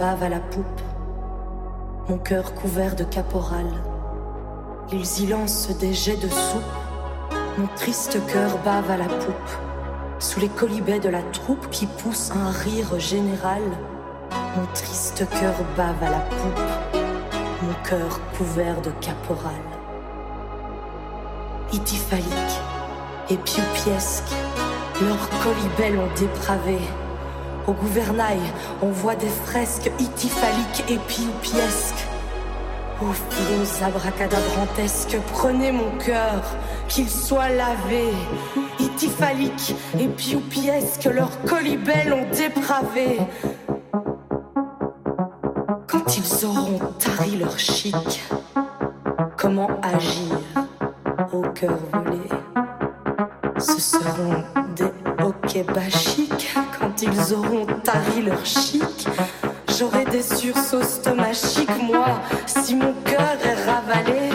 bave à la poupe, mon cœur couvert de caporal. Ils y lancent des jets de soupe, mon triste cœur bave à la poupe. Sous les colibets de la troupe qui pousse un rire général, mon triste cœur bave à la poupe, mon cœur couvert de caporal. Ityphalique et pioupiesque, leurs colibets l'ont dépravé. Au gouvernail, on voit des fresques ityphaliques et pioupiesques. Ô flots abracadabrantesques, prenez mon cœur, qu'il soit lavé. Ityphalique et pioupiesques, leurs colibets l'ont dépravé. Quand ils auront tari leur chic, comment agir au cœur volé? Ce seront des hoquets bachiques ils auront tari leur chic. J'aurai des sursauts stomachiques, moi, si mon cœur est ravalé